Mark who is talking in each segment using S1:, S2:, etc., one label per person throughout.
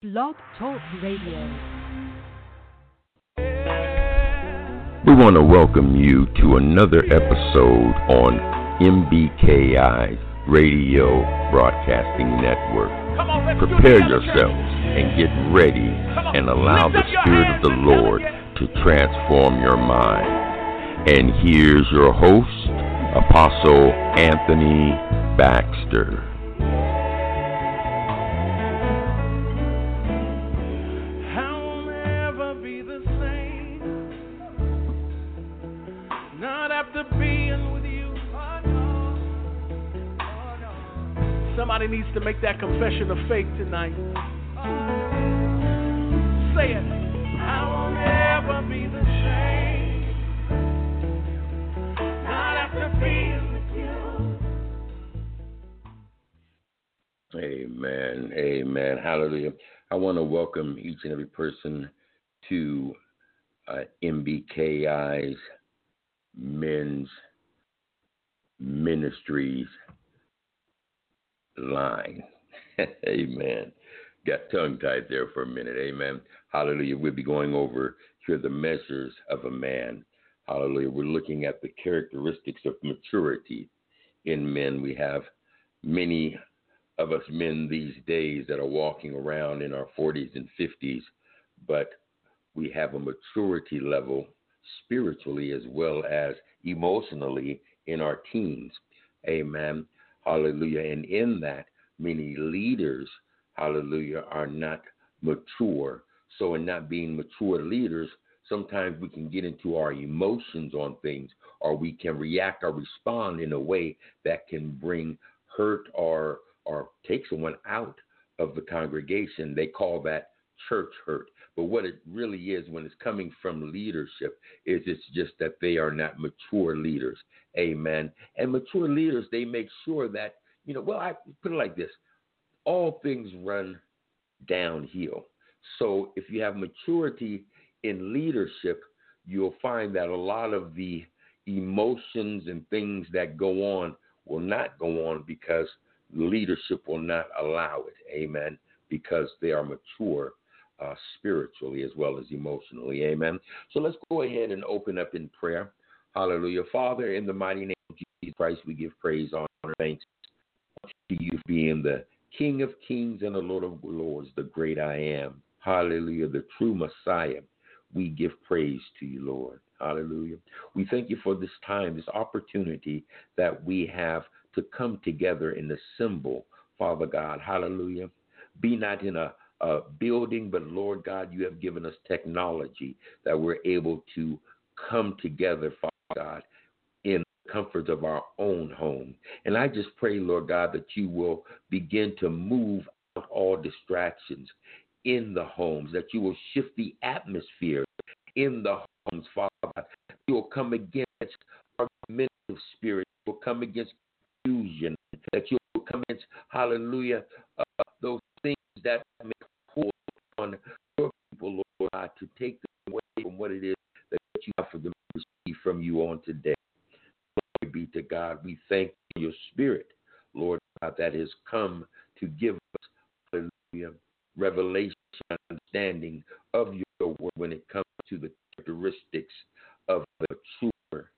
S1: Blog Talk Radio.
S2: We want to welcome you to another episode on MBKI Radio Broadcasting Network. Prepare yourselves and get ready and allow the Spirit of the Lord to transform your mind. And here's your host, Apostle Anthony Baxter.
S3: To make that confession of faith tonight. Say it. I will never be the same. Not after being.
S2: Amen. Amen. Hallelujah. I want to welcome each and every person to uh, MBKI's Men's Ministries line. Amen. Got tongue tied there for a minute. Amen. Hallelujah. We'll be going over here the measures of a man. Hallelujah. We're looking at the characteristics of maturity in men. We have many of us men these days that are walking around in our 40s and 50s, but we have a maturity level spiritually as well as emotionally in our teens. Amen. Hallelujah. And in that, many leaders, hallelujah, are not mature. So, in not being mature leaders, sometimes we can get into our emotions on things or we can react or respond in a way that can bring hurt or or take someone out of the congregation. They call that church hurt. But what it really is when it's coming from leadership is it's just that they are not mature leaders. Amen. And mature leaders, they make sure that, you know, well, I put it like this all things run downhill. So if you have maturity in leadership, you'll find that a lot of the emotions and things that go on will not go on because leadership will not allow it. Amen. Because they are mature uh, spiritually as well as emotionally. Amen. So let's go ahead and open up in prayer. Hallelujah. Father, in the mighty name of Jesus Christ, we give praise, honor, thanks to you being the King of kings and the Lord of lords, the great I am. Hallelujah. The true Messiah. We give praise to you, Lord. Hallelujah. We thank you for this time, this opportunity that we have to come together and assemble, Father God. Hallelujah. Be not in a, a building, but Lord God, you have given us technology that we're able to come together, Father God, in the comfort of our own home. And I just pray, Lord God, that you will begin to move out all distractions in the homes, that you will shift the atmosphere in the homes, Father God. You will come against argumentative spirit. You will come against confusion. That you will come against, hallelujah, uh, those that may pull on your people, Lord God, to take them away from what it is that you have for them to receive from you on today. Glory be to God. We thank you your spirit, Lord God, that has come to give us, hallelujah, revelation and understanding of your word when it comes to the characteristics of the mature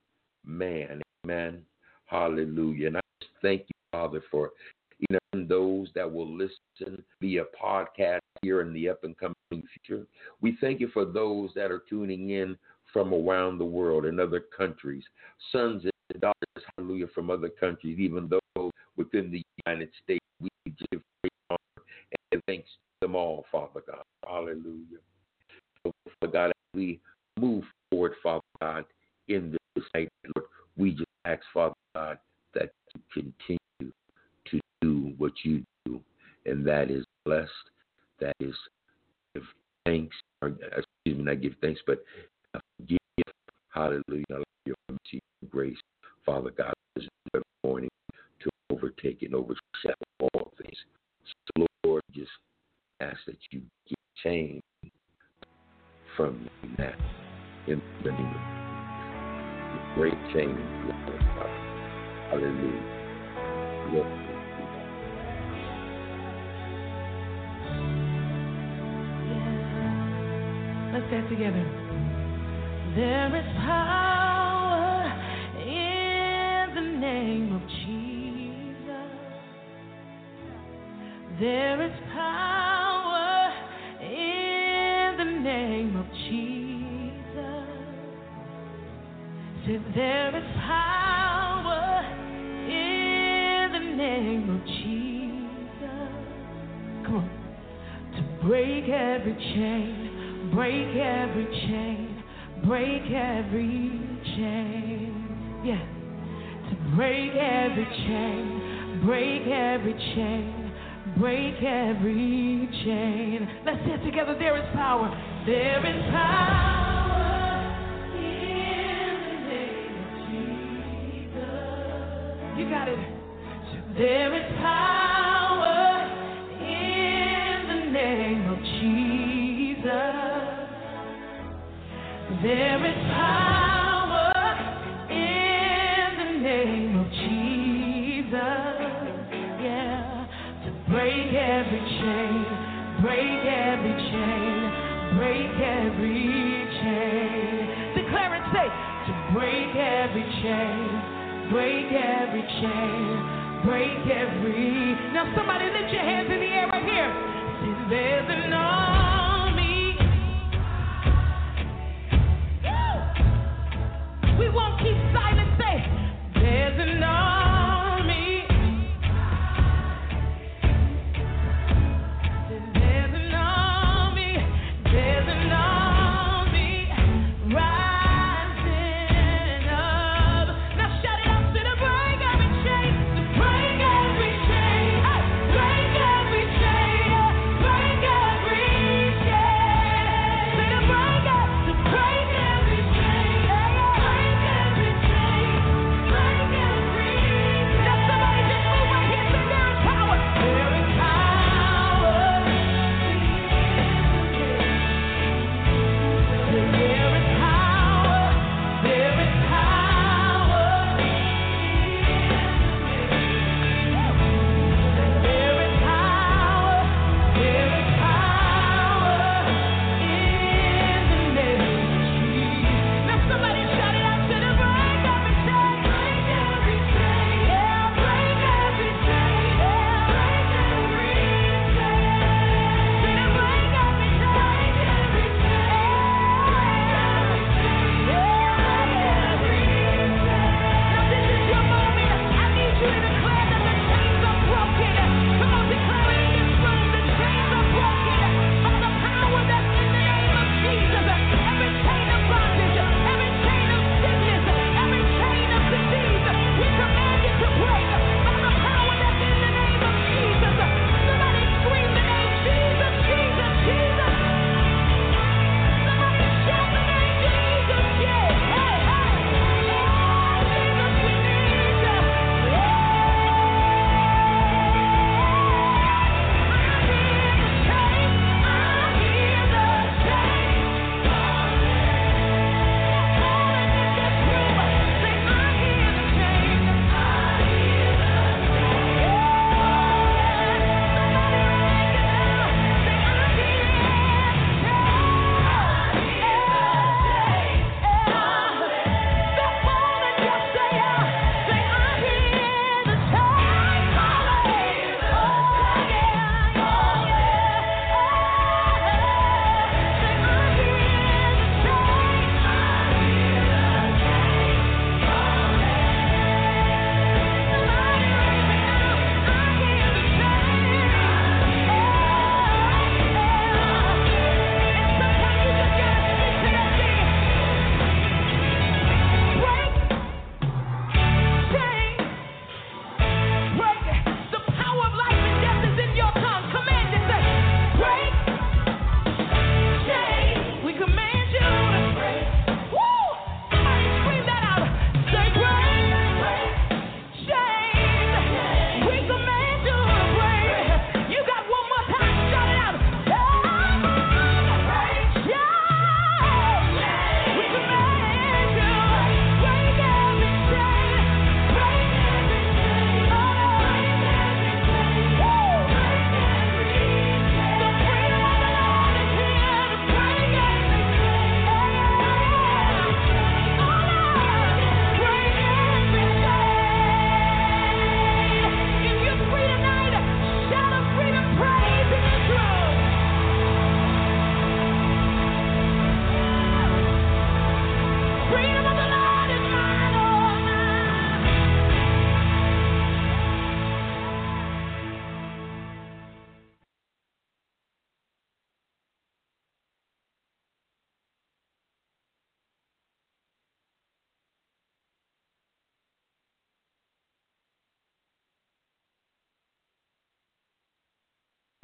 S2: man. Amen. Hallelujah. And I just thank you, Father, for even those that will listen via podcast here in the up and coming future. We thank you for those that are tuning in from around the world in other countries, sons and daughters, hallelujah, from other countries, even those within the United States. We give praise honor, and thanks to them all, Father God. Hallelujah. So, Father God, we move forward, Father God, in this night, Lord, we just ask, Father God, that you continue what you do, and that is blessed, that is give thanks, or excuse me, not give thanks, but uh, give, hallelujah, your grace, Father God, this every morning to overtake and overshadow all things. So, Lord, just ask that you get change from me now in the name of great change. Hallelujah. Lord,
S3: Let's say together. There is power in the name of Jesus. There is power in the name of Jesus. Say, there is power in the name of Jesus. Come on. To break every chain, break every chain, break every chain. Yeah. To break every chain, break every chain, break every chain. Let's say it together. There is power. There is power. You got it. There is power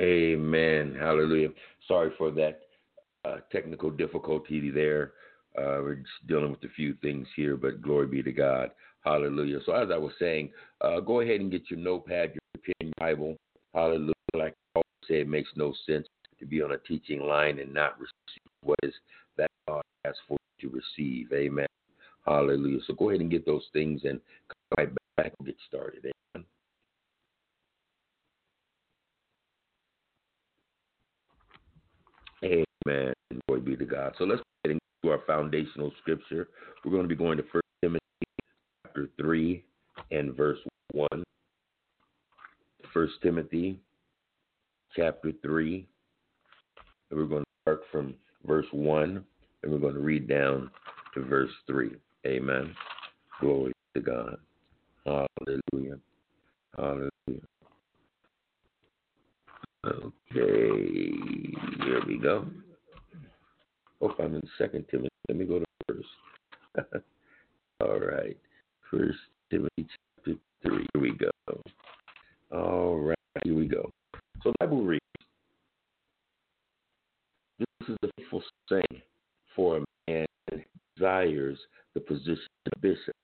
S2: Amen. Hallelujah. Sorry for that uh, technical difficulty there. Uh, we're just dealing with a few things here, but glory be to God. Hallelujah. So, as I was saying, uh, go ahead and get your notepad, your pen, Bible. Hallelujah. Like I always say, it makes no sense to be on a teaching line and not receive what is that God has for you to receive. Amen. Hallelujah. So, go ahead and get those things and come right back and get started. Amen. Amen. Glory be to God. So let's get into our foundational scripture. We're going to be going to First Timothy chapter three and verse one. First Timothy chapter three. And we're going to start from verse one and we're going to read down to verse three. Amen. Glory to God. Hallelujah. Hallelujah. Okay, here we go. I'm in Second Timothy. Let me go to first. All right, First Timothy chapter three. Here we go. All right, here we go. So the Bible reads, "This is the faithful saying for a man desires the position of bishop.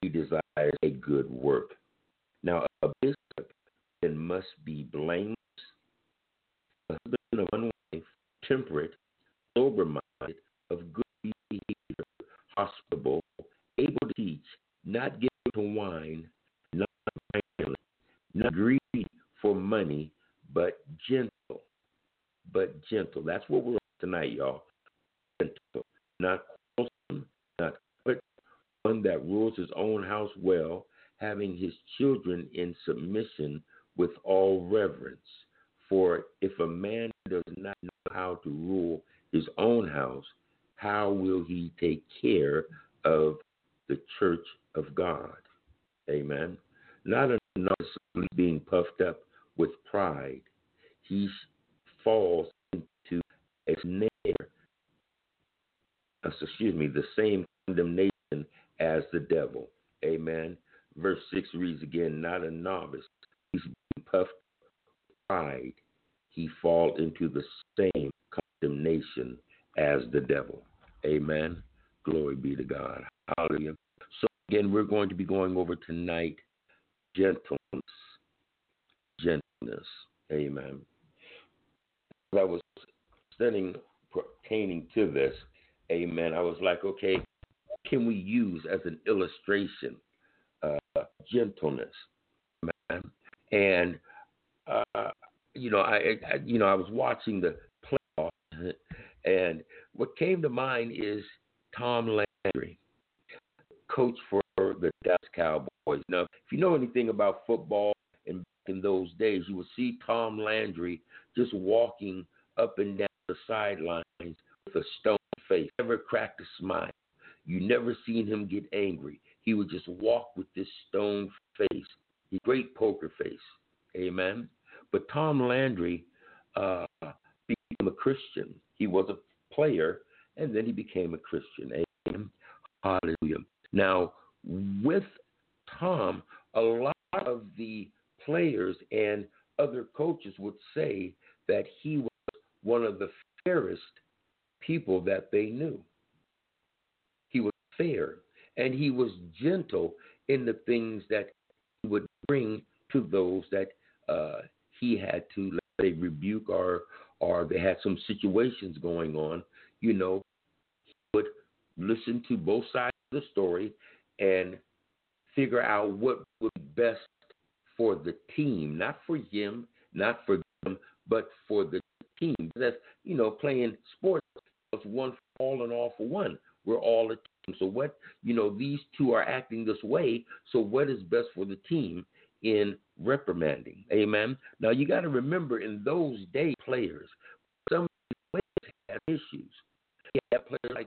S2: He desires a good work. Now a bishop then must be blameless." a husband of one wife, temperate, sober minded, of good behavior, hospitable, able to teach, not given to wine, not violent, not greedy for money, but gentle. But gentle. That's what we're on tonight, y'all. Gentle. Not quarrelsome, not covet, one that rules his own house well, having his children in submission with all reverence. For if a man does not know how to rule his own house, how will he take care of the church of God? Amen. Not another being puffed up with pride. He falls into a snare, uh, excuse me, the same condemnation as the devil. Amen. Verse 6 reads again, not a novice. He's being puffed with pride he fall into the same condemnation as the devil. Amen. Glory be to God. Hallelujah. So again, we're going to be going over tonight gentleness. Gentleness. Amen. I was studying pertaining to this, amen, I was like, okay, can we use as an illustration uh, gentleness? Amen. And uh, you know, I, I you know I was watching the and what came to mind is Tom Landry, coach for the Dallas Cowboys. Now, if you know anything about football and back in those days, you would see Tom Landry just walking up and down the sidelines with a stone face, never cracked a smile. You never seen him get angry. He would just walk with this stone face, great poker face. Amen. But Tom Landry uh, became a Christian. He was a player, and then he became a Christian. Amen. Hallelujah. Now, with Tom, a lot of the players and other coaches would say that he was one of the fairest people that they knew. He was fair and he was gentle in the things that he would bring to those that uh, he had to let's say rebuke or or they had some situations going on, you know, would listen to both sides of the story and figure out what would be best for the team, not for him, not for them, but for the team. That's you know, playing sports, it's one all and all for one. We're all a team. So what you know, these two are acting this way. So what is best for the team? In reprimanding. Amen. Now you got to remember in those days, players, some players had issues. You had players like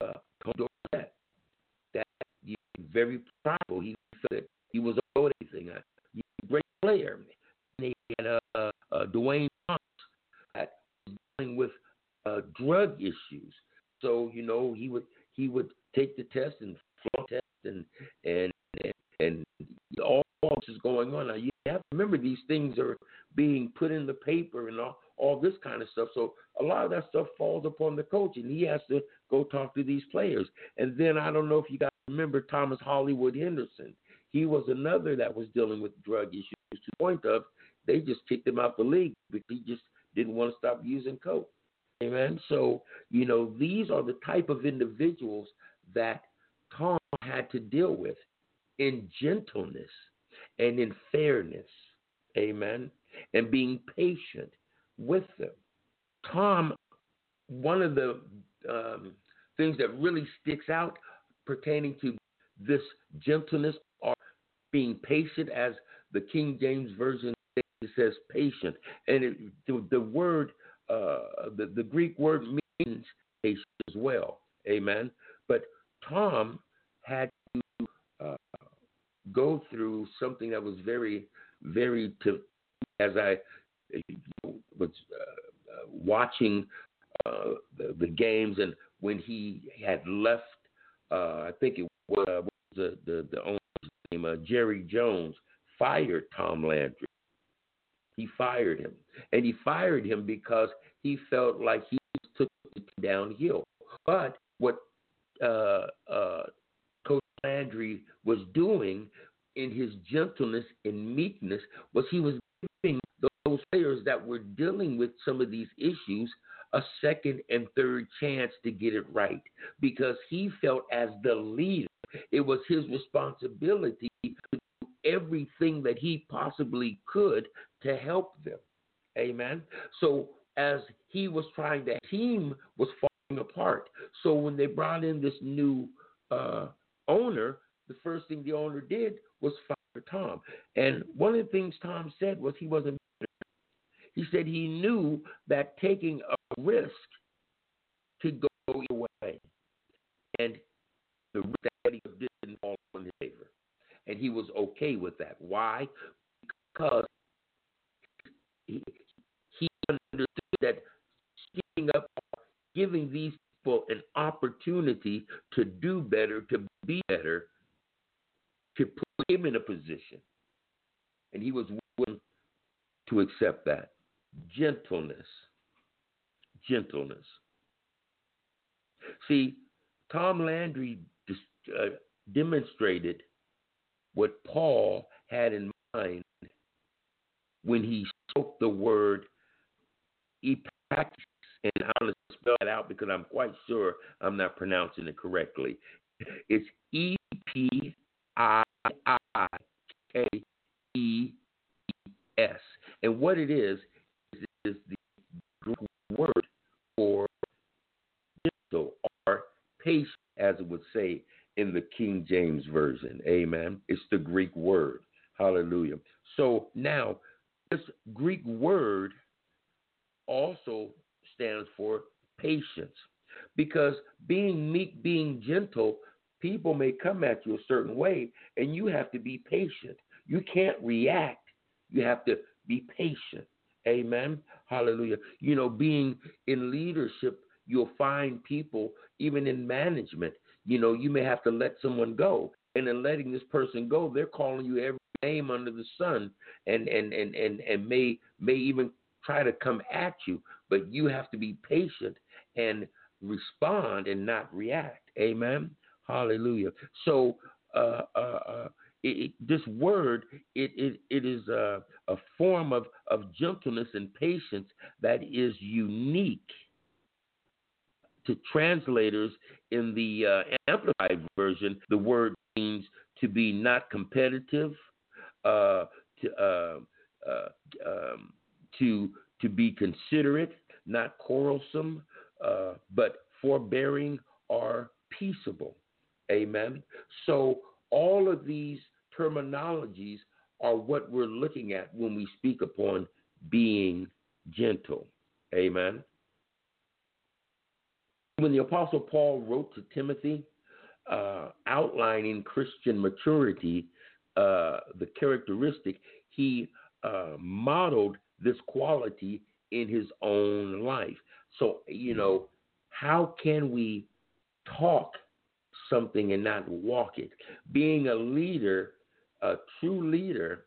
S2: uh, that he very prideful. He felt that he was owed anything. Uh, a great player. And he had uh, uh, Duane Thomas that was dealing with uh, drug issues. So you know he would he would take the test and flunk test and and and, and all is going on. Now you have to remember these things are being put in the paper and all, all this kind of stuff. So a lot of that stuff falls upon the coach, and he has to go talk to these players. And then I don't know if you guys remember Thomas Hollywood Henderson. He was another that was dealing with drug issues to the point of they just kicked him out the league because he just didn't want to stop using coke. Amen. So, you know, these are the type of individuals that Tom had to deal with in gentleness and in fairness. Amen. And being patient with them. Tom, one of the um, things that really sticks out pertaining to this gentleness or being patient, as the King James Version says patient. And it, the, the, word, uh, the, the Greek word means patient as well. Amen. But Tom had go through something that was very, very, to, as I was uh, uh, watching uh, the, the, games and when he had left, uh, I think it was, the, the, the owner's name, Jerry Jones, fired Tom Landry. He fired him. And he fired him because he felt like he took it downhill. But what uh, uh, Landry was doing in his gentleness and meekness was he was giving those players that were dealing with some of these issues a second and third chance to get it right because he felt as the leader it was his responsibility to do everything that he possibly could to help them. Amen? So as he was trying the team was falling apart. So when they brought in this new uh, owner the first thing the owner did was fire Tom. And one of the things Tom said was he wasn't. He said he knew that taking a risk could go your way, and the risk that he didn't fall in his favor, and he was okay with that. Why? Because he, he understood that speaking up, giving these an opportunity to do better, to be better, to put him in a position. And he was willing to accept that. Gentleness. Gentleness. See, Tom Landry uh, demonstrated what Paul had in mind when he spoke the word epitaxis. And to spell it out because I'm quite sure I'm not pronouncing it correctly. It's E P I I K E S. And what it is, is the Greek word for gentle or patient, as it would say in the King James Version. Amen. It's the Greek word. Hallelujah. So now, this Greek word also stands for patience. Because being meek, being gentle, people may come at you a certain way, and you have to be patient. You can't react. You have to be patient. Amen. Hallelujah. You know, being in leadership, you'll find people, even in management, you know, you may have to let someone go. And in letting this person go, they're calling you every name under the sun and and and and, and may may even try to come at you. But you have to be patient and respond and not react. Amen. Hallelujah. So uh, uh, uh, it, it, this word it, it, it is a, a form of, of gentleness and patience that is unique to translators in the uh, amplified version. The word means to be not competitive, uh, to uh, um, to to be considerate, not quarrelsome, but forbearing or peaceable. Amen. So all of these terminologies are what we're looking at when we speak upon being gentle. Amen. When the Apostle Paul wrote to Timothy, uh, outlining Christian maturity, uh, the characteristic, he uh, modeled this quality in his own life. So, you know, how can we talk something and not walk it. Being a leader, a true leader,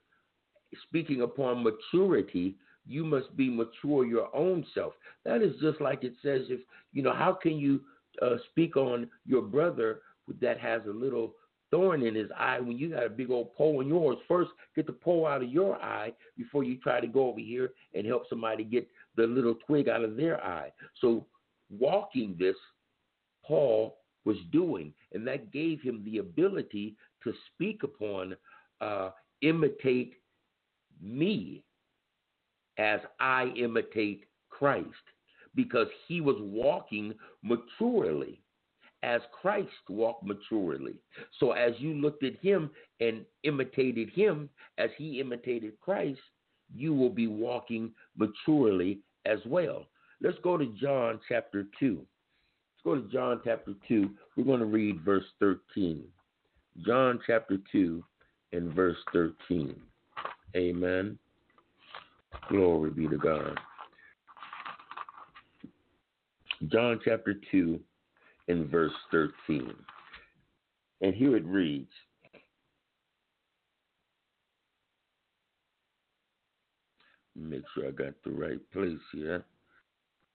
S2: speaking upon maturity, you must be mature your own self. That is just like it says, if you know, how can you uh, speak on your brother that has a little thorn in his eye when you got a big old pole in yours? First, get the pole out of your eye before you try to go over here and help somebody get the little twig out of their eye. So, walking this, Paul was doing, and that gave him the ability to speak upon, uh, imitate me as I imitate Christ because he was walking maturely as Christ walked maturely. So as you looked at him and imitated him as he imitated Christ, you will be walking maturely as well. Let's go to John chapter 2. Let's go to John chapter 2. We're going to read verse 13. John chapter 2 and verse 13. Amen. Glory be to God. John chapter 2 and verse 13. And here it reads Make sure I got the right place here.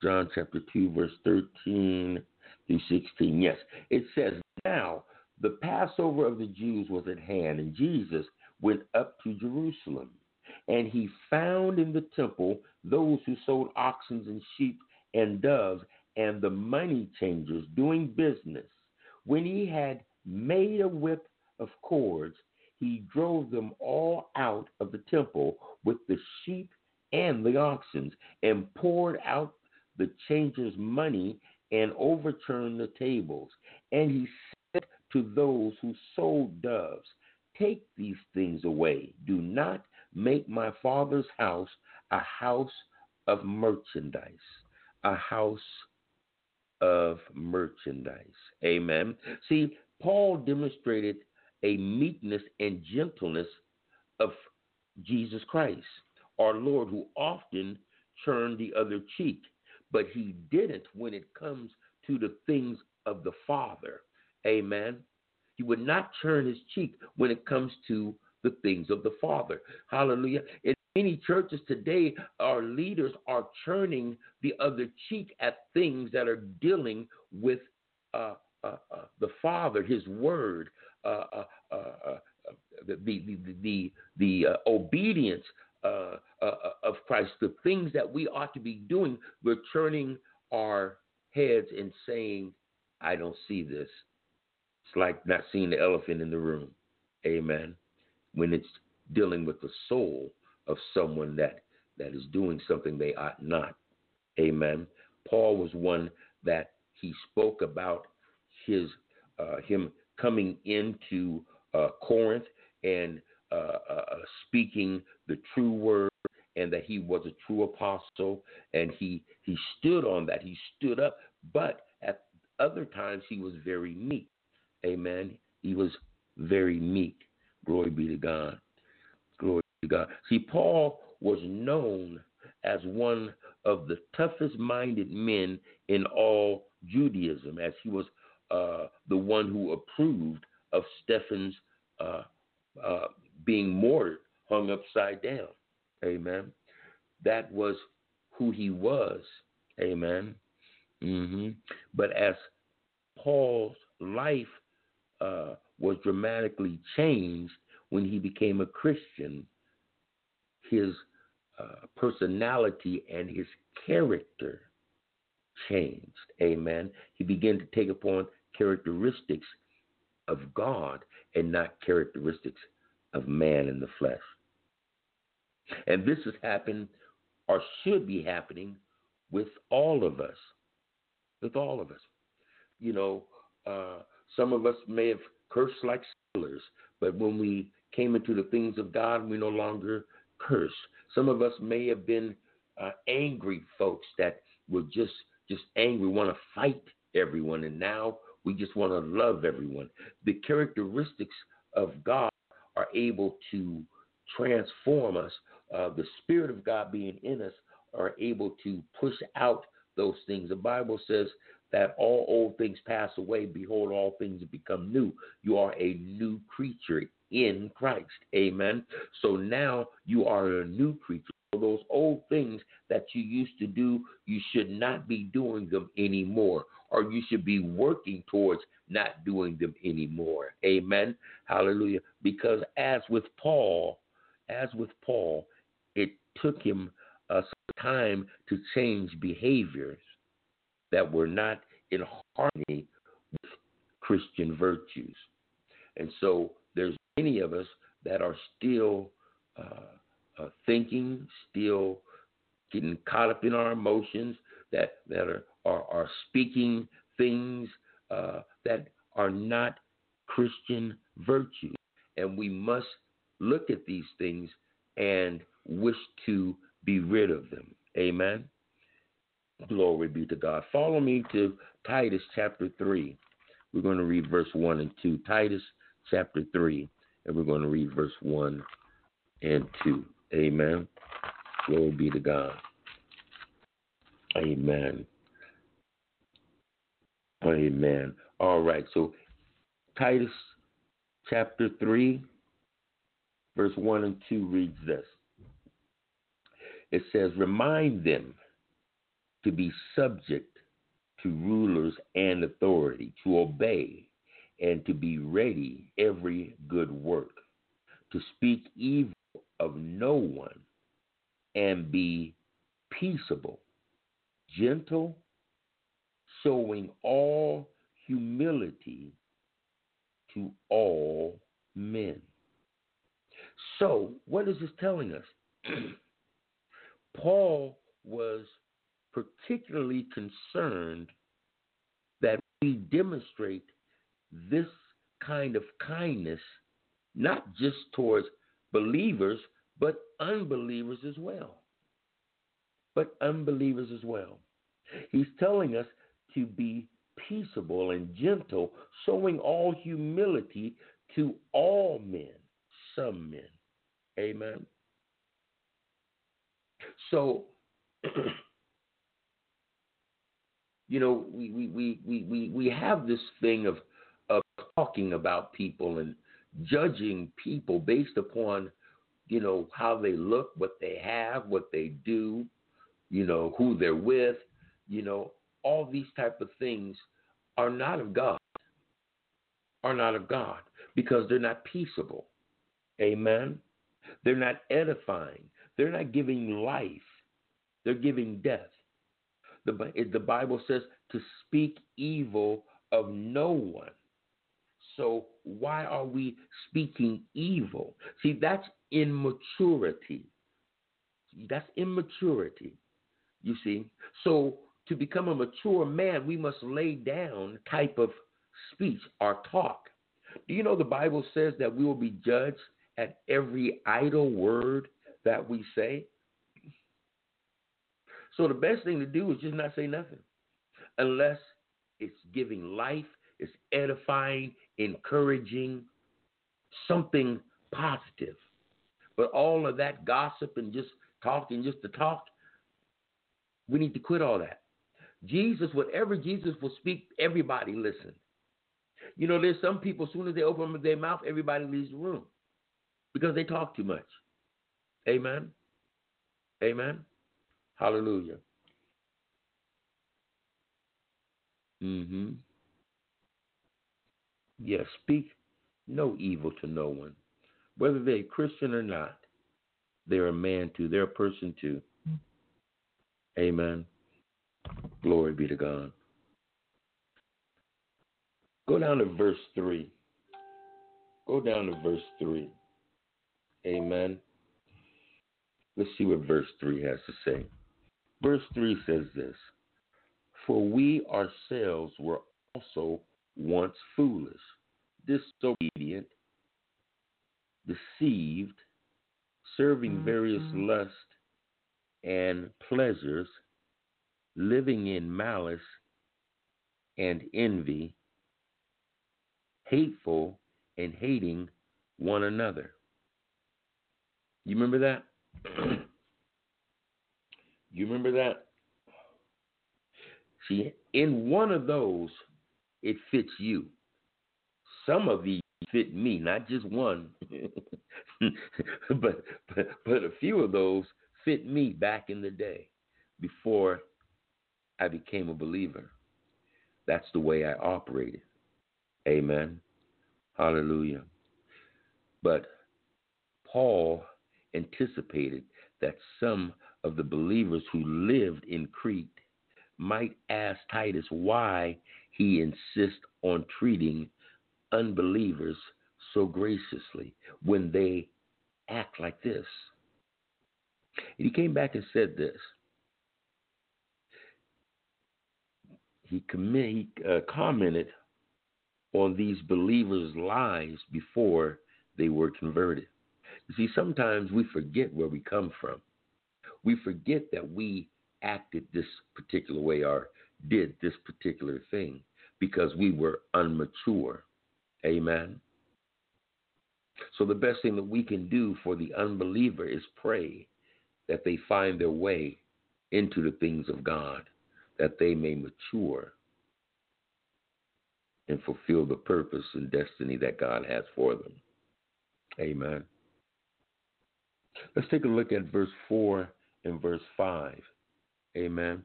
S2: John chapter 2, verse 13 through 16. Yes, it says, Now the Passover of the Jews was at hand, and Jesus went up to Jerusalem. And he found in the temple those who sold oxen and sheep and doves and the money changers doing business. When he had made a whip of cords, he drove them all out of the temple with the sheep and the oxen and poured out the changers' money and overturned the tables. And he said to those who sold doves, Take these things away. Do not make my father's house a house of merchandise, a house of merchandise. Amen. See, Paul demonstrated a meekness and gentleness of Jesus Christ, our Lord, who often turned the other cheek, but he didn't when it comes to the things of the Father. Amen. He would not turn his cheek when it comes to the things of the Father. Hallelujah. In many churches today, our leaders are turning the other cheek at things that are dealing with uh, uh, uh, the Father, His Word, uh, uh, uh, the the the the, the obedience of Christ, the things that we ought to be doing. We're turning our heads and saying, "I don't see this." It's like not seeing the elephant in the room. Amen when it's dealing with the soul of someone that that is doing something they ought not. Amen. Paul was one that he spoke about his uh, him coming into uh, Corinth and uh, uh, uh, speaking the true word, and that he was a true apostle, and he he stood on that. He stood up, but at other times he was very meek. Amen. He was very meek. Glory be to God. God. See, Paul was known as one of the toughest minded men in all Judaism, as he was uh, the one who approved of Stephen's uh, uh, being martyred, hung upside down. Amen. That was who he was. Amen. Mm-hmm. But as Paul's life uh, was dramatically changed when he became a Christian. His uh, personality and his character changed. Amen. He began to take upon characteristics of God and not characteristics of man in the flesh. And this has happened or should be happening with all of us. With all of us. You know, uh, some of us may have cursed like sailors, but when we came into the things of God, we no longer curse. Some of us may have been uh, angry folks that were just just angry, want to fight everyone, and now we just want to love everyone. The characteristics of God are able to transform us. Uh, the Spirit of God being in us are able to push out those things. The Bible says that all old things pass away. Behold, all things become new. You are a new creature in Christ. Amen. So now you are a new creature. Those old things that you used to do, you should not be doing them anymore, or you should be working towards not doing them anymore. Amen. Hallelujah. Because as with Paul, as with Paul, it took him uh, some time to change behaviors that were not in harmony with Christian virtues. And so there's many of us that are still uh, uh, thinking, still getting caught up in our emotions, that, that are, are, are speaking things uh, that are not Christian virtues. And we must look at these things and wish to be rid of them. Amen. Glory be to God. Follow me to Titus chapter 3. We're going to read verse 1 and 2. Titus chapter 3, and we're going to read verse 1 and 2. Amen. Glory be to God. Amen. Amen. All right. So, Titus chapter 3, verse 1 and 2 reads this it says, Remind them to be subject to rulers and authority, to obey, and to be ready every good work, to speak evil of no one, and be peaceable, gentle, showing all humility to all men. So, what is this telling us? Paul was particularly concerned that we demonstrate this kind of kindness not just towards believers, but unbelievers as well. But unbelievers as well. He's telling us to be peaceable and gentle, showing all humility to all men, some men. Amen. So, you know, we, we, we, we, we have this thing of, talking about people and judging people based upon, you know, how they look, what they have, what they do, you know, who they're with, you know, all these type of things are not of God. Are not of God because they're not peaceable. Amen. They're not edifying. They're not giving life, they're giving death. The, the Bible says to speak evil of no one. So why are we speaking evil? See, that's immaturity. That's immaturity. You see? So to become a mature man, we must lay down type of speech or talk. Do you know the Bible says that we will be judged at every idle word that we say. So the best thing to do is just not say nothing unless it's giving life, it's edifying, encouraging, something positive. But all of that gossip and just talking just to talk, we need to quit all that. Jesus, whatever Jesus will speak, everybody listen. You know, there's some people, as soon as they open their mouth, everybody leaves the room because they talk too much. Amen. Amen. Hallelujah. Mm-hmm. Yes, speak no evil to no one. Whether they're Christian or not, they're a man too. They're a person too. Amen. Glory be to God. Go down to verse 3. Go down to verse 3. Amen. Let's see what verse 3 has to say. Verse 3 says this For we ourselves were also once foolish, disobedient, deceived, serving mm-hmm. various lusts and pleasures, living in malice and envy, hateful and hating one another. You remember that? you remember that? See, in one of those, it fits you. Some of these fit me, not just one, but, but but a few of those fit me back in the day before I became a believer. That's the way I operated. Amen. Hallelujah. But Paul anticipated that some of the believers who lived in Crete might ask Titus why he insists on treating unbelievers so graciously when they act like this. And he came back and said this. He, he uh, commented on these believers' lives before they were converted. You see, sometimes we forget where we come from. We forget that we acted this particular way or did this particular thing because we were unmature. Amen. So, the best thing that we can do for the unbeliever is pray that they find their way into the things of God, that they may mature and fulfill the purpose and destiny that God has for them. Amen. Let's take a look at verse 4 and verse 5. Amen.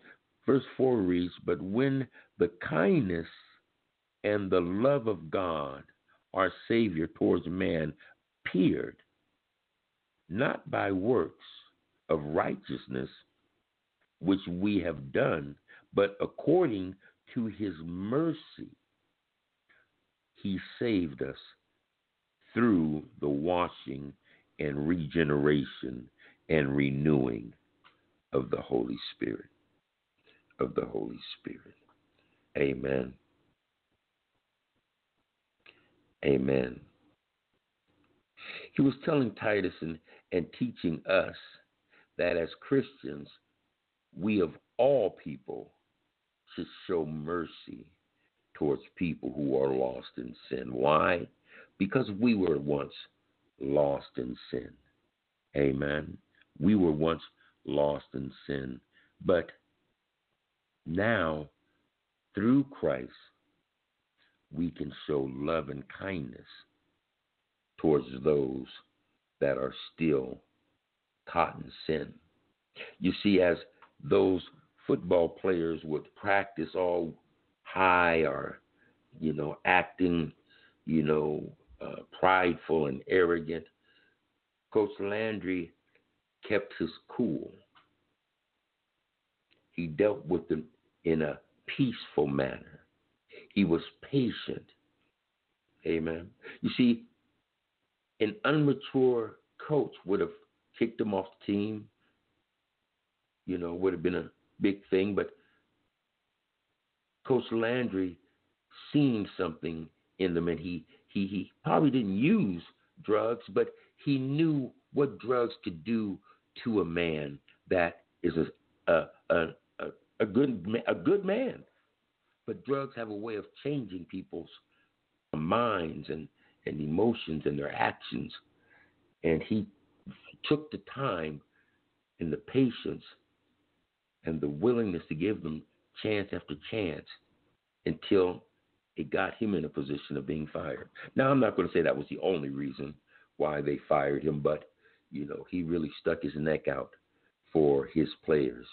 S2: Verse 4 reads, But when the kindness and the love of God, our Savior, towards man appeared, not by works of righteousness which we have done, but according to his mercy, he saved us through the washing and regeneration and renewing of the Holy Spirit. Of the Holy Spirit. Amen. Amen. He was telling Titus and, and teaching us that as Christians, we of all people should show mercy towards people who are lost in sin. Why? Because we were once lost in sin. Amen. We were once lost in sin, but now through Christ, we can show love and kindness towards those that are still caught in sin. You see, as those football players would practice all high or, you know, acting, you know, uh, prideful and arrogant, Coach Landry kept his cool. He dealt with them in a peaceful manner. He was patient. Amen. You see, an unmature coach would have kicked him off the team. You know, would have been a big thing, but Coach Landry seen something in them, and he he he probably didn't use drugs, but he knew what drugs could do to a man that is a a a, a good a good man. But drugs have a way of changing people's minds and and emotions and their actions. And he took the time and the patience and the willingness to give them chance after chance until it got him in a position of being fired. Now, I'm not going to say that was the only reason why they fired him, but, you know, he really stuck his neck out for his players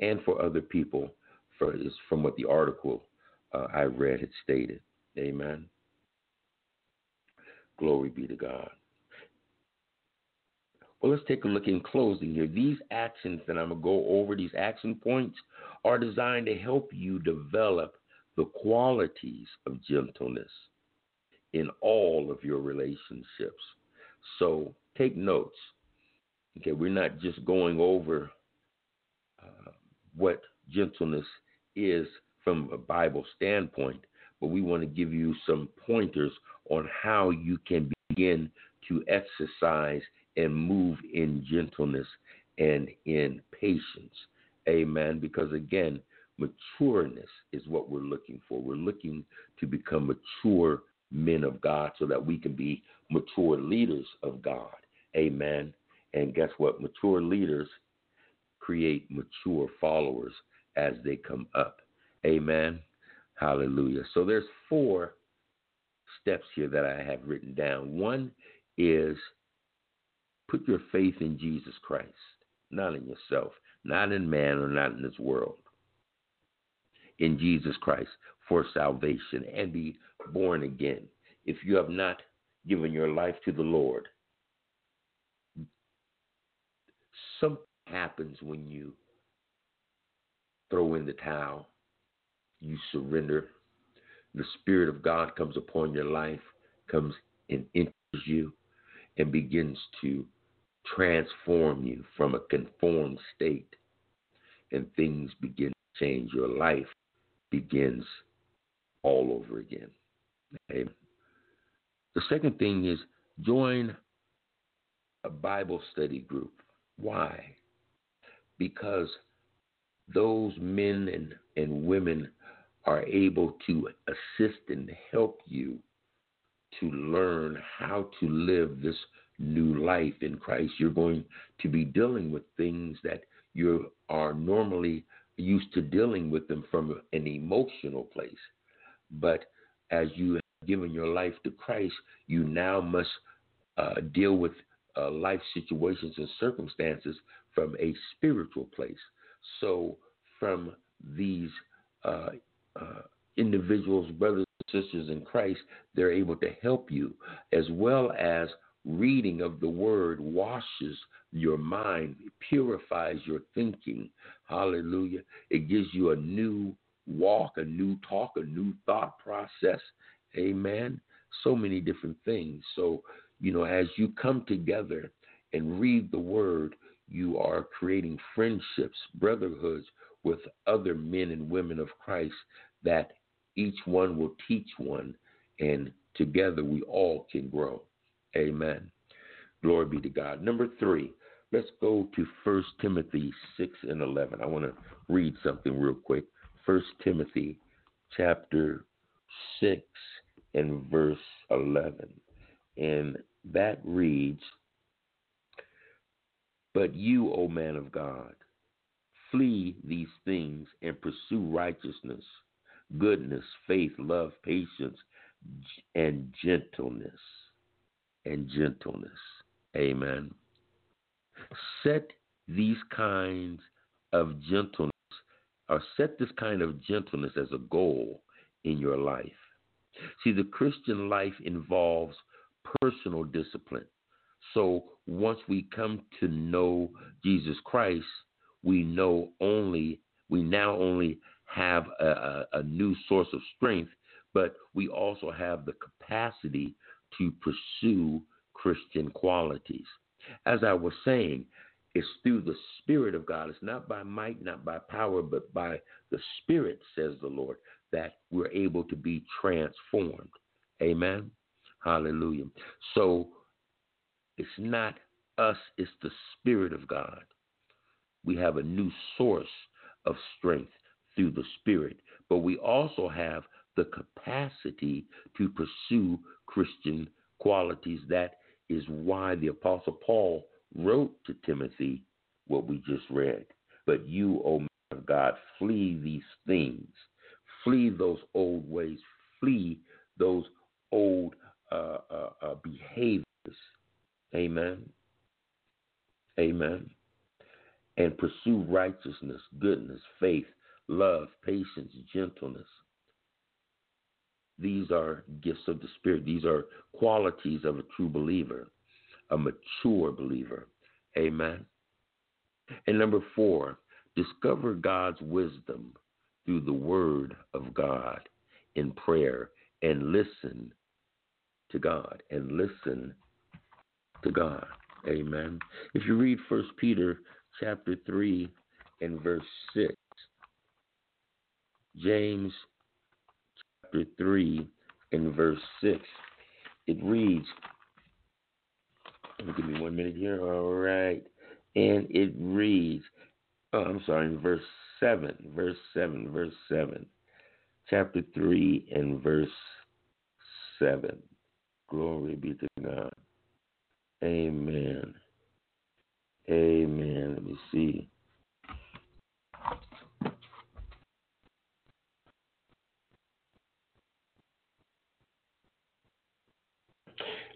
S2: and for other people for his, from what the article uh, I read had stated. Amen. Glory be to God. Well, let's take a look in closing here. These actions that I'm going to go over, these action points, are designed to help you develop the qualities of gentleness in all of your relationships. So take notes. Okay, we're not just going over uh, what gentleness is from a Bible standpoint, but we want to give you some pointers on how you can begin to exercise and move in gentleness and in patience. Amen. Because again, matureness is what we're looking for. We're looking to become mature men of God so that we can be mature leaders of God. Amen. And guess what? Mature leaders create mature followers as they come up. Amen. Hallelujah. So there's four steps here that I have written down. One is put your faith in Jesus Christ, not in yourself, not in man or not in this world. In Jesus Christ for salvation and be born again. If you have not given your life to the Lord, something happens when you throw in the towel, you surrender. The Spirit of God comes upon your life, comes and enters you, and begins to transform you from a conformed state, and things begin to change. Your life begins all over again. Okay? The second thing is join a Bible study group. Why? Because those men and, and women are able to assist and help you to learn how to live this new life in Christ. You're going to be dealing with things that you are normally used to dealing with them from an emotional place. But as you have given your life to Christ, you now must uh, deal with uh, life situations and circumstances from a spiritual place. So, from these uh, uh, individuals, brothers and sisters in Christ, they're able to help you, as well as reading of the word washes your mind, purifies your thinking. Hallelujah. It gives you a new walk, a new talk, a new thought process. Amen. So many different things. So, you know, as you come together and read the word, you are creating friendships, brotherhoods with other men and women of Christ that each one will teach one, and together we all can grow. Amen. Glory be to God. Number three, let's go to 1 Timothy 6 and 11. I want to read something real quick. 1 Timothy chapter 6 and verse 11. And that reads, But you, O man of God, flee these things and pursue righteousness, goodness, faith, love, patience, and gentleness. And gentleness. Amen. Set these kinds of gentleness or set this kind of gentleness as a goal in your life. See, the Christian life involves personal discipline. So once we come to know Jesus Christ, we know only we now only have a, a, new source of strength, but we also have the capacity to pursue Christian qualities. As I was saying, it's through the Spirit of God. It's not by might, not by power, but by the Spirit, says the Lord, that we're able to be transformed. Amen. Hallelujah. So it's not us, it's the Spirit of God. We have a new source of strength through the Spirit, but we also have the capacity to pursue Christian qualities. That is why the Apostle Paul wrote to Timothy what we just read. But you, O man of God, flee these things. Flee those old ways. Flee those old uh, uh, uh, behaviors. Amen. Amen. And pursue righteousness, goodness, faith, love, patience, gentleness. These are gifts of the Spirit. These are qualities of a true believer a mature believer. Amen. And number four, discover God's wisdom through the Word of God in prayer and listen to God and listen to God. Amen. If you read First Peter chapter three and verse six, James chapter three and verse six, it reads, Give me one minute here. All right. And it reads, oh, I'm sorry, verse 7, verse 7, verse 7. Chapter 3 and verse 7. Glory be to God. Amen. Amen. Let me see.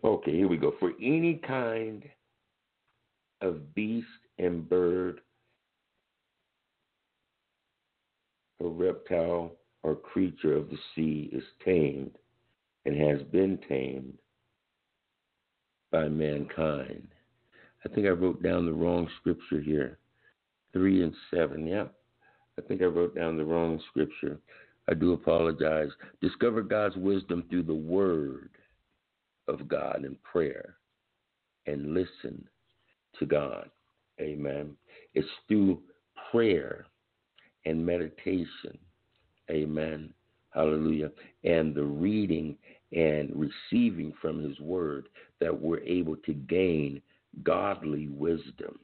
S2: Okay, here we go. For any kind of beast and bird, or reptile or creature of the sea is tamed and has been tamed by mankind. I think I wrote down the wrong scripture here. Three and seven. Yeah. I think I wrote down the wrong scripture. I do apologize. Discover God's wisdom through the word of God in prayer and listen to God. Amen. It's through prayer and meditation. Amen. Hallelujah. And the reading and receiving from his word that we're able to gain godly wisdom.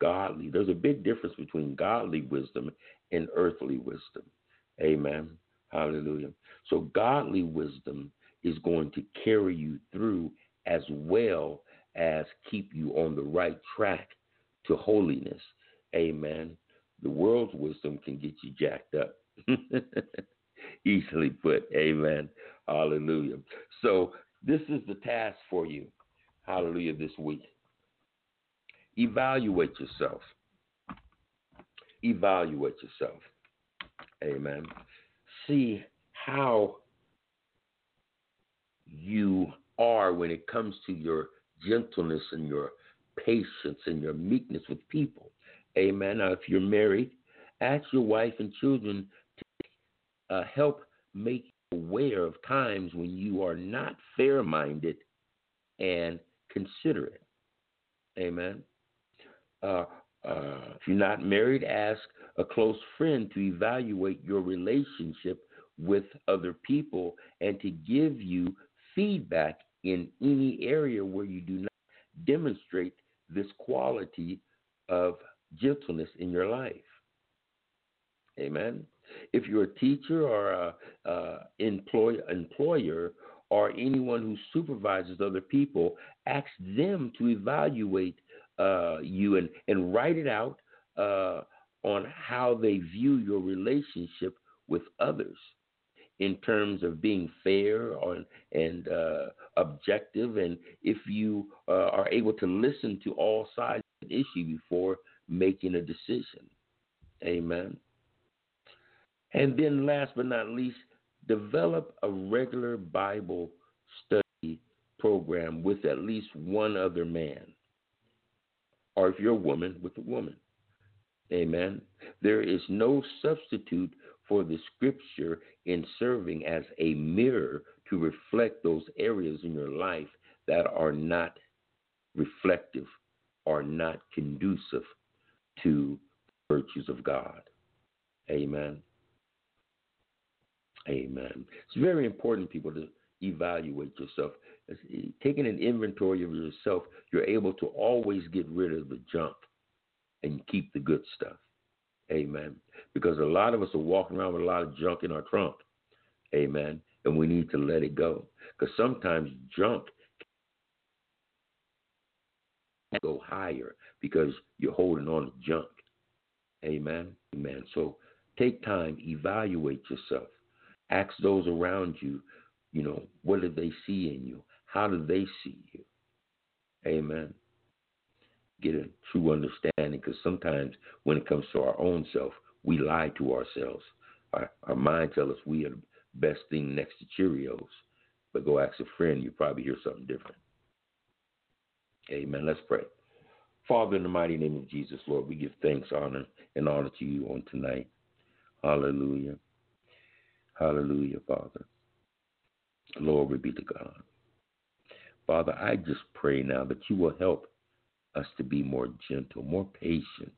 S2: Godly. There's a big difference between godly wisdom and earthly wisdom. Amen. Hallelujah. So, godly wisdom is going to carry you through as well as keep you on the right track to holiness. Amen. The world's wisdom can get you jacked up. Easily put. Amen. Hallelujah. So, this is the task for you. Hallelujah. This week. Evaluate yourself. Evaluate yourself. Amen. See how you are when it comes to your gentleness and your patience and your meekness with people. Amen. Now, if you're married, ask your wife and children uh, help make you aware of times when you are not fair minded and considerate. Amen. Uh, uh, if you're not married, ask a close friend to evaluate your relationship with other people and to give you feedback in any area where you do not demonstrate this quality of gentleness in your life. Amen. If you're a teacher or a, a employ, employer or anyone who supervises other people, ask them to evaluate uh, you and, and write it out uh, on how they view your relationship with others in terms of being fair or, and uh, objective, and if you uh, are able to listen to all sides of the issue before making a decision. Amen. And then, last but not least, develop a regular Bible study program with at least one other man. Or if you're a woman, with a woman. Amen. There is no substitute for the scripture in serving as a mirror to reflect those areas in your life that are not reflective are not conducive to the virtues of God. Amen. Amen. It's very important, people, to evaluate yourself. Taking an inventory of yourself, you're able to always get rid of the junk and keep the good stuff. Amen. Because a lot of us are walking around with a lot of junk in our trunk. Amen. And we need to let it go. Because sometimes junk go higher because you're holding on to junk. Amen. Amen. So take time, evaluate yourself. Ask those around you, you know, what do they see in you? How do they see you? Amen. Get a true understanding because sometimes when it comes to our own self, we lie to ourselves. Our, our mind tells us we are the best thing next to Cheerios. But go ask a friend, you probably hear something different. Amen. Let's pray. Father, in the mighty name of Jesus, Lord, we give thanks, honor, and honor to you on tonight. Hallelujah. Hallelujah, Father. Glory be to God. Father, I just pray now that you will help us to be more gentle, more patient,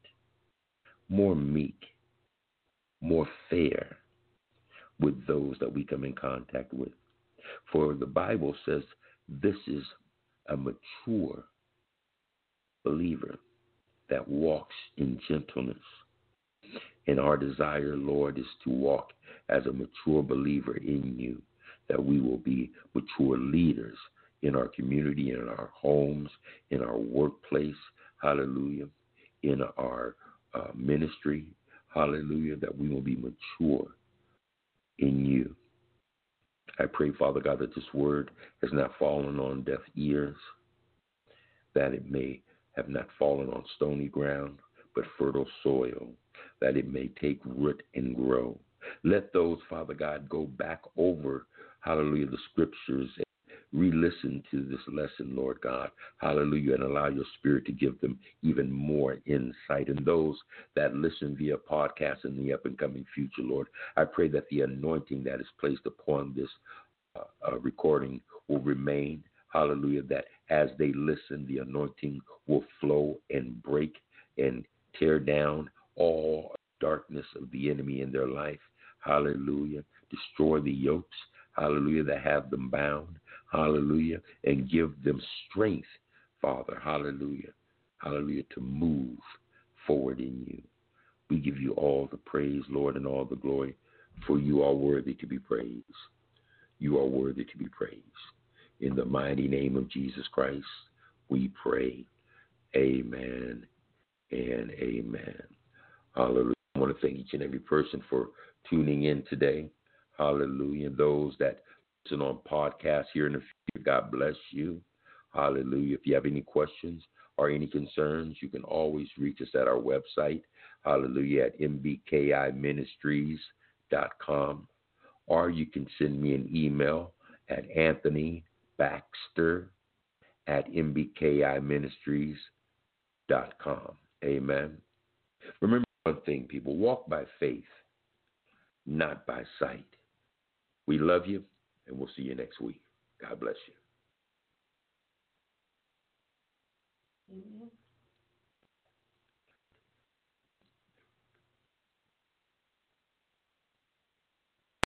S2: more meek, more fair with those that we come in contact with. For the Bible says this is a mature believer that walks in gentleness. And our desire, Lord, is to walk as a mature believer in you, that we will be mature leaders in our community, in our homes, in our workplace, hallelujah, in our uh, ministry, hallelujah, that we will be mature in you. I pray, Father God, that this word has not fallen on deaf ears, that it may have not fallen on stony ground, but fertile soil, that it may take root and grow. Let those, Father God, go back over, hallelujah, the scriptures and re listen to this lesson, Lord God. Hallelujah. And allow your spirit to give them even more insight. And those that listen via podcast in the up and coming future, Lord, I pray that the anointing that is placed upon this uh, uh, recording will remain. Hallelujah. That as they listen, the anointing will flow and break and tear down all darkness of the enemy in their life. Hallelujah. Destroy the yokes. Hallelujah. That have them bound. Hallelujah. And give them strength, Father. Hallelujah. Hallelujah. To move forward in you. We give you all the praise, Lord, and all the glory, for you are worthy to be praised. You are worthy to be praised. In the mighty name of Jesus Christ, we pray. Amen and amen. Hallelujah. I want to thank each and every person for tuning in today. Hallelujah. Those that listen on podcast here in the future, God bless you. Hallelujah. If you have any questions or any concerns, you can always reach us at our website, hallelujah, at mbkiministries.com. Or you can send me an email at Anthony Baxter at mbkiministries.com. Amen. Remember one thing, people walk by faith, not by sight. We love you, and we'll see you next week. God bless you.
S3: Amen.